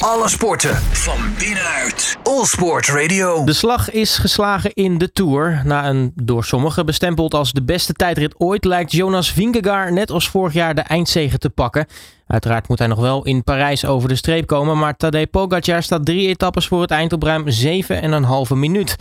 Alle sporten van binnenuit. All Sport Radio. De slag is geslagen in de Tour. Na een door sommigen bestempeld als de beste tijdrit ooit... lijkt Jonas Vingegaard net als vorig jaar de eindzege te pakken. Uiteraard moet hij nog wel in Parijs over de streep komen... maar Tadej Pogacar staat drie etappes voor het eind op ruim 7,5 minuut.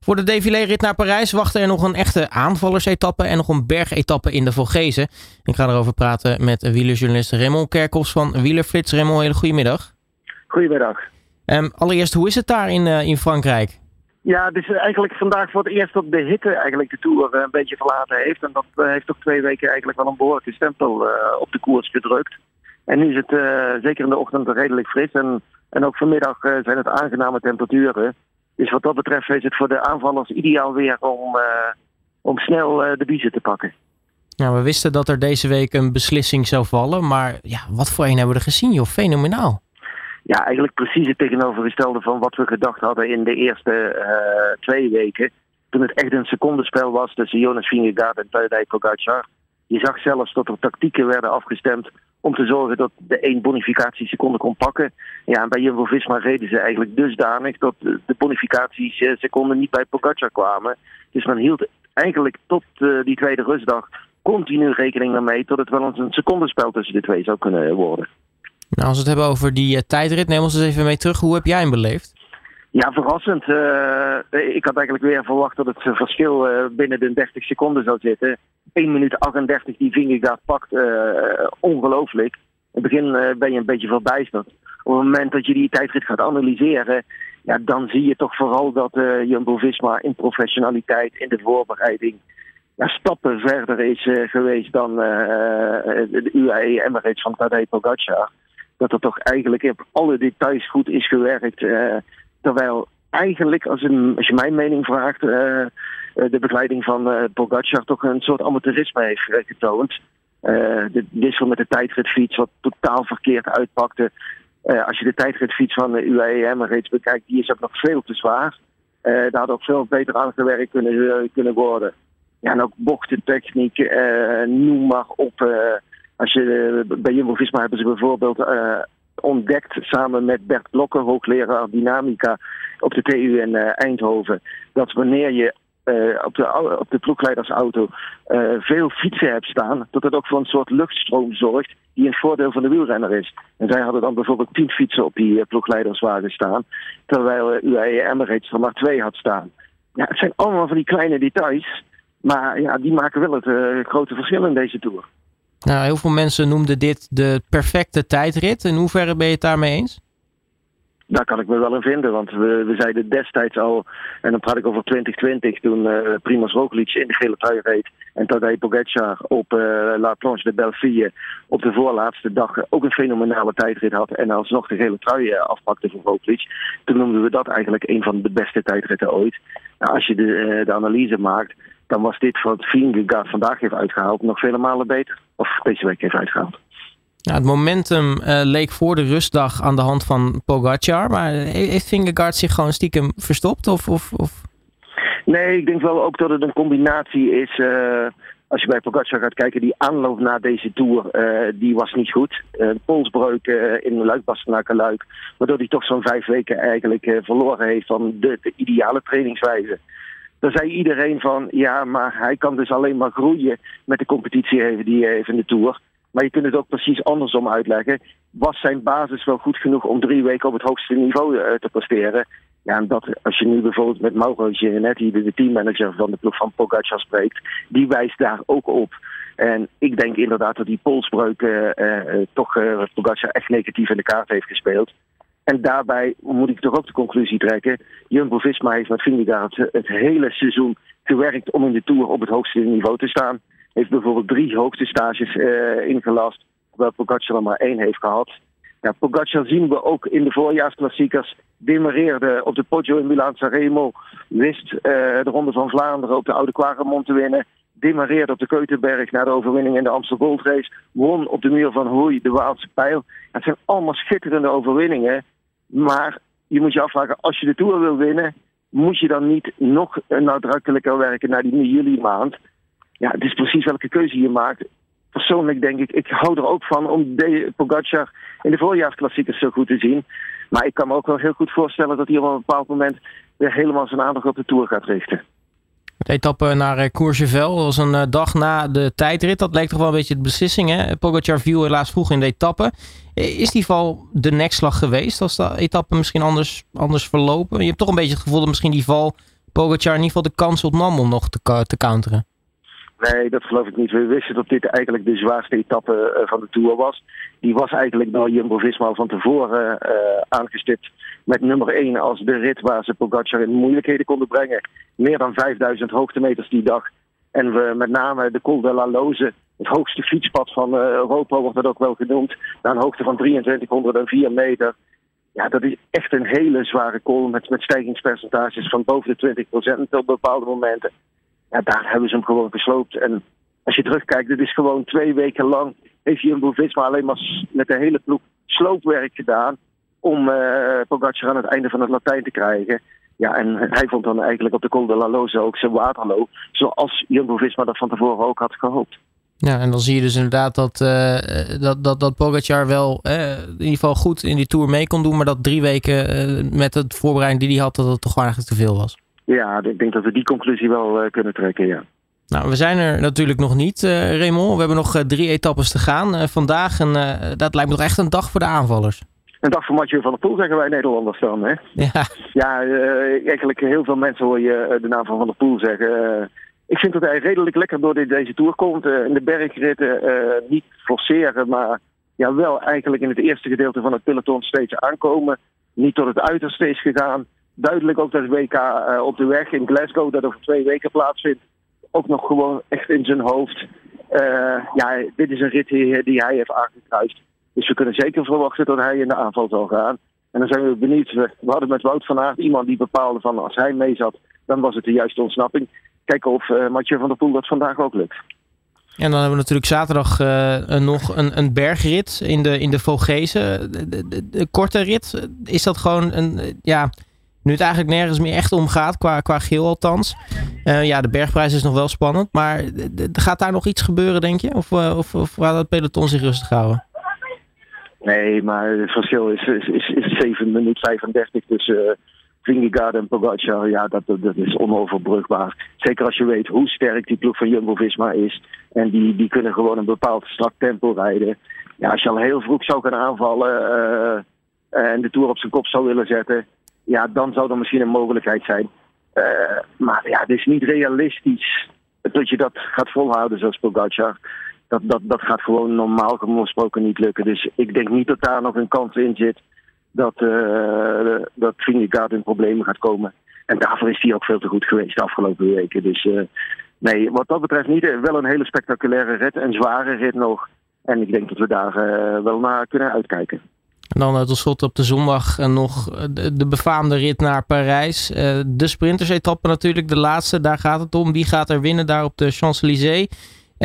Voor de défilé-rit naar Parijs wachten er nog een echte aanvallersetappe... en nog een bergetappe in de Vogezen. Ik ga erover praten met wielerjournalist Raymond Kerkhoffs van Wielerflits. Raymond, hele goedemiddag. Goedemiddag. Um, allereerst, hoe is het daar in, uh, in Frankrijk? Ja, het is eigenlijk vandaag voor het eerst dat de hitte eigenlijk de Tour uh, een beetje verlaten heeft. En dat uh, heeft toch twee weken eigenlijk wel een behoorlijke stempel op de koers gedrukt. En nu is het zeker in de ochtend redelijk fris. En, en ook vanmiddag zijn het aangename temperaturen. Dus wat dat betreft is het voor de aanvallers ideaal weer om, om snel de biezen te pakken. Nou, we wisten dat er deze week een beslissing zou vallen. Maar ja, wat voor een hebben we er gezien, joh? Fenomenaal ja, eigenlijk precies het tegenovergestelde van wat we gedacht hadden in de eerste uh, twee weken. Toen het echt een secondenspel was tussen Jonas Vingegaard en Tadej Pogacar. Je zag zelfs dat er tactieken werden afgestemd om te zorgen dat de één bonificatieseconde kon pakken. Ja, en bij Jumbo-Visma reden ze eigenlijk dusdanig dat de bonificatieseconden niet bij Pogacar kwamen. Dus men hield eigenlijk tot uh, die tweede rustdag continu rekening mee tot het wel eens een secondenspel tussen de twee zou kunnen worden. Nou, als we het hebben over die uh, tijdrit, neem ons eens even mee terug. Hoe heb jij hem beleefd? Ja, verrassend. Uh, ik had eigenlijk weer verwacht dat het verschil binnen de 30 seconden zou zitten. 1 minuut 38 die Vingegaard pakt, ongelooflijk. In het begin ben je een beetje verbijsterd. Op het moment dat je die tijdrit gaat analyseren, ja, dan zie je toch vooral dat Jumbo-Visma in professionaliteit, in de voorbereiding, stappen verder is geweest dan de UAE Emirates van Tadej Pogacar dat er toch eigenlijk op alle details goed is gewerkt. Uh, terwijl eigenlijk, als, een, als je mijn mening vraagt, uh, de begeleiding van uh, toch een soort amateurisme heeft getoond. de wissel met de tijdritfiets, wat totaal verkeerd uitpakte. als je de tijdritfiets van de UAE reeds bekijkt, die is ook nog veel te zwaar. daar had ook veel beter aan gewerkt kunnen, kunnen worden. Ja, en ook bochtentechniek, noem maar op. Als je, bij Jumbo-Visma hebben ze bijvoorbeeld uh, ontdekt samen met Bert Blokker, hoogleraar dynamica op de TU in uh, Eindhoven, dat wanneer je uh, op, de, op de ploegleidersauto veel fietsen hebt staan, dat het ook voor een soort luchtstroom zorgt die een voordeel van de wielrenner is. En zij hadden dan bijvoorbeeld tien fietsen op die ploegleiderswagen staan, terwijl UAE Emirates er maar twee had staan. Ja, het zijn allemaal van die kleine details, maar ja, die maken wel het grote verschil in deze Tour. Nou, heel veel mensen noemden dit de perfecte tijdrit. In hoeverre ben je het daarmee eens? Daar kan ik me wel in vinden, want we, we zeiden destijds al, en dan praat ik over 2020, toen uh, Primoz Roglic in de gele trui reed en Tadej Pogacar op uh, La Planche de Belleville op de voorlaatste dag ook een fenomenale tijdrit had en alsnog de gele trui uh, afpakte voor Roglic. Toen noemden we dat eigenlijk een van de beste tijdritten ooit. Nou, als je de, de analyse maakt, dan was dit wat Vingegaard vandaag heeft uitgehaald nog vele malen beter. Of deze week heeft uitgehaald. Ja, het momentum uh, leek voor de rustdag aan de hand van Pogacar. Maar heeft Vingegaard zich gewoon stiekem verstopt? Of, of, of? Nee, ik denk wel ook dat het een combinatie is. Uh, als je bij Pogacar gaat kijken, die aanloop na deze Tour, uh, die was niet goed. Een polsbreuk in Luik-Bastenaken-Luik. Waardoor hij toch zo'n vijf weken eigenlijk verloren heeft van de, de ideale trainingswijze. Dan zei iedereen van ja, maar hij kan dus alleen maar groeien met de competitie die hij heeft in de Tour. Maar je kunt het ook precies andersom uitleggen. Was zijn basis wel goed genoeg om drie weken op het hoogste niveau uh, te presteren? Ja, en dat als je nu bijvoorbeeld met Mauro Gianetti, de teammanager van de ploeg van Pogacar spreekt, die wijst daar ook op. En ik denk inderdaad dat die polsbreuk uh, uh, toch Pogacar echt negatief in de kaart heeft gespeeld. En daarbij moet ik toch ook de conclusie trekken. Jumbo-Visma heeft met Vingegaard het hele seizoen gewerkt om in de Tour op het hoogste niveau te staan. Heeft bijvoorbeeld drie hoogtestages uh, ingelast, terwijl Pogacar er maar één heeft gehad. Ja, Pogacar zien we ook in de voorjaarsklassiekers. Demareerde op de Poggio in Milaan Sanremo. Wist uh, de Ronde van Vlaanderen op de Oude Quaremont te winnen. Demareerde op de Keutenberg na de overwinning in de Amstel Gold Race. Won op de muur van Hoei de Waalse Pijl. Het zijn allemaal schitterende overwinningen. Maar je moet je afvragen, als je de Tour wil winnen, moet je dan niet nog nadrukkelijker werken naar die juli maand? Ja, het is precies welke keuze je maakt. Persoonlijk denk ik, ik hou er ook van om de Pogacar in de voorjaarsklassiekers zo goed te zien. Maar ik kan me ook wel heel goed voorstellen dat hij op een bepaald moment weer helemaal zijn aandacht op de Tour gaat richten. De etappe naar Courchevel was een dag na de tijdrit. Dat leek toch wel een beetje de beslissing. Hè? Pogacar viel helaas vroeg in de etappe. Is die val de nekslag geweest? Als de etappe misschien anders, anders verlopen? Je hebt toch een beetje het gevoel dat misschien die val Pogacar in ieder geval de kans opnam om nog te, te counteren. Nee, dat geloof ik niet. We wisten dat dit eigenlijk de zwaarste etappe van de Tour was. Die was eigenlijk door Jumbo-Visma van tevoren aangestipt met nummer 1 als de rit waar ze Pogacar in moeilijkheden konden brengen. Meer dan 5000 hoogtemeters die dag. En we met name de Col de la Loze, het hoogste fietspad van Europa wordt dat ook wel genoemd, naar een hoogte van 2304 meter. Ja, dat is echt een hele zware call met, met stijgingspercentages van boven de 20% op bepaalde momenten. Ja, daar hebben ze hem gewoon gesloopt. En als je terugkijkt, dit is gewoon twee weken lang heeft Jumbo-Visma alleen maar met de hele ploeg sloopwerk gedaan om uh, Pogacar aan het einde van het Latijn te krijgen. Ja, en hij vond dan eigenlijk op de Col de la Loze ook zijn waterloo, zoals Jumbo-Visma dat van tevoren ook had gehoopt. Ja, en dan zie je dus inderdaad dat, uh, dat, dat, dat Pogacar wel uh, in ieder geval goed in die Tour mee kon doen, maar dat drie weken met het voorbereiding die hij had, dat het toch eigenlijk te veel was. Ja, ik denk dat we die conclusie wel kunnen trekken, ja. Nou, we zijn er natuurlijk nog niet, Raymond. We hebben nog drie etappes te gaan vandaag. En dat lijkt me toch echt een dag voor de aanvallers. Een dag voor Mathieu van der Poel, zeggen wij Nederlanders dan. Hè? Ja, ja eigenlijk heel veel mensen hoor je de naam van Van der Poel zeggen ik vind dat hij redelijk lekker door deze tour komt. Uh, in de bergritten niet forceren, maar ja, wel eigenlijk in het eerste gedeelte van het peloton steeds aankomen. Niet tot het uiterste is gegaan. Duidelijk ook dat WK op de weg in Glasgow, dat over twee weken plaatsvindt, ook nog gewoon echt in zijn hoofd. ja, dit is een rit die, die hij heeft aangekruist. Dus we kunnen zeker verwachten dat hij in de aanval zal gaan. En dan zijn we benieuwd. We hadden met Wout van Aert iemand die bepaalde van als hij mee zat, dan was het de juiste ontsnapping kijken of uh, Mathieu van der Poel dat vandaag ook lukt. En dan hebben we natuurlijk zaterdag uh, nog een, een bergrit in de, in de Vogese. De, korte rit, is dat gewoon een, ja, nu het eigenlijk nergens meer echt om gaat, qua, qua geel althans. Uh, ja, de bergprijs is nog wel spannend, maar gaat daar nog iets gebeuren, denk je? Of, of, of gaat het peloton zich rustig houden? Nee, maar het verschil is, is, is, is 7 minuten 35 tussen Vingegaard en Pogacar, ja, dat, dat is onoverbrugbaar. Zeker als je weet hoe sterk die ploeg van Jumbo-Visma is. En die, die kunnen gewoon een bepaald strak tempo rijden. Ja, als je al heel vroeg zou gaan aanvallen uh, en de Tour op zijn kop zou willen zetten... ja, dan zou er misschien een mogelijkheid zijn. Uh, maar ja, het is niet realistisch dat je dat gaat volhouden zoals Pogacar. Dat, dat, dat gaat gewoon normaal gesproken niet lukken. Dus ik denk niet dat daar nog een kans in zit dat, uh, dat Vingegaard in problemen gaat komen. En daarvoor is hij ook veel te goed geweest de afgelopen weken. Dus uh, nee, wat dat betreft niet. Wel een hele spectaculaire rit, een zware rit nog. En ik denk dat we daar wel naar kunnen uitkijken. En dan tot slot op de zondag nog de, de befaamde rit naar Parijs. de sprinters-etappe natuurlijk, de laatste. Daar gaat het om. Wie gaat er winnen daar op de Champs-Élysées?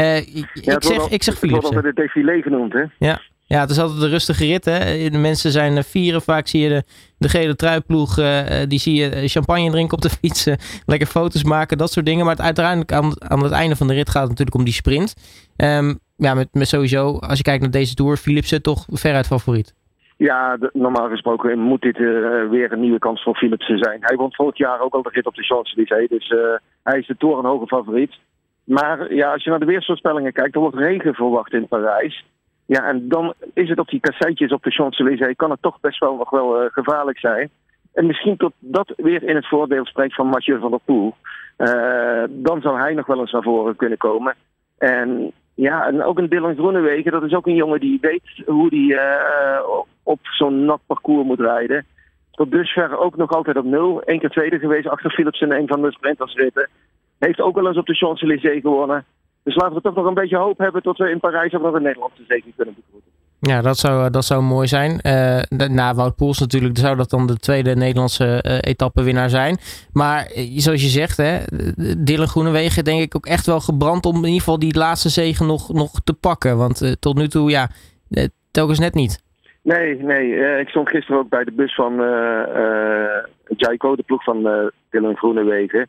Ik, ja, ik, zeg, ik zeg Philips. Het wordt altijd het genoemd, hè? Ja, ja, het is altijd een rustige rit. Hè? De mensen zijn vieren. Vaak zie je de, de gele truiploeg. Uh, die zie je champagne drinken op de fiets. lekker foto's maken, dat soort dingen. Maar het, uiteindelijk aan, aan het einde van de rit gaat het natuurlijk om die sprint. Um, ja, met, met sowieso, als je kijkt naar deze Tour, Philipsen toch veruit favoriet. Ja, de, normaal gesproken moet dit uh, weer een nieuwe kans voor Philipsen zijn. Hij won vorig jaar ook al de rit op de Champs-Élysées. Dus uh, hij is de torenhoge favoriet. Maar ja, als je naar de weersvoorspellingen kijkt, er wordt regen verwacht in Parijs. Ja, en dan is het op die kasseitjes op de Champs-Élysées, kan het toch best wel nog wel uh, gevaarlijk zijn. En misschien tot dat weer in het voordeel spreekt van Mathieu van der Poel. Uh, dan zou hij nog wel eens naar voren kunnen komen. En ja, en ook een Dylan Groenewegen, dat is ook een jongen die weet hoe hij uh, op zo'n nat parcours moet rijden. Tot dusver ook nog altijd op nul. Eén keer tweede geweest achter Philips in een van de sprintersritten. Heeft ook wel eens op de Champs-Élysées gewonnen. Dus laten we toch nog een beetje hoop hebben tot we in Parijs ook nog een Nederlandse zege kunnen begroeten. Ja, dat zou, dat zou mooi zijn. Uh, na Wout Poels natuurlijk zou dat dan de tweede Nederlandse uh, etappenwinnaar zijn. Maar zoals je zegt, hè, Dylan Groenewegen denk ik ook echt wel gebrand om in ieder geval die laatste zegen nog, nog te pakken. Want tot nu toe, ja, telkens net niet. Nee, nee. ik stond gisteren ook bij de bus van Jaiko, de ploeg van Dylan Groenewegen.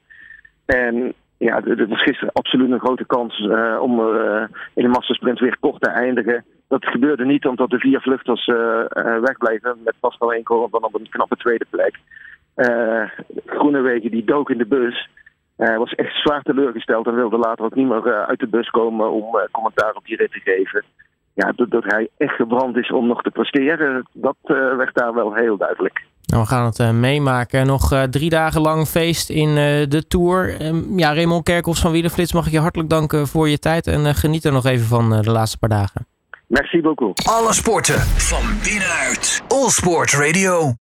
En ja, het was gisteren absoluut een grote kans uh, om uh, in de massasprint weer kort te eindigen. dat gebeurde niet omdat de vier vluchters wegbleven met Pascal Enkel dan op een knappe tweede plek. Groenewegen die dook in de bus. Was echt zwaar teleurgesteld en wilde later ook niet meer uit de bus komen om commentaar op die rit te geven. Ja, dat, dat hij echt gebrand is om nog te presteren, dat werd daar wel heel duidelijk. We gaan het uh, meemaken. Nog uh, drie dagen lang feest in uh, de Tour. Ehm, ja, Raymond Kerkhoffs van Wielerflits, mag ik je hartelijk danken voor je tijd. En geniet er nog even van de laatste paar dagen. Merci beaucoup. Alle sporten van binnenuit. All Sport Radio.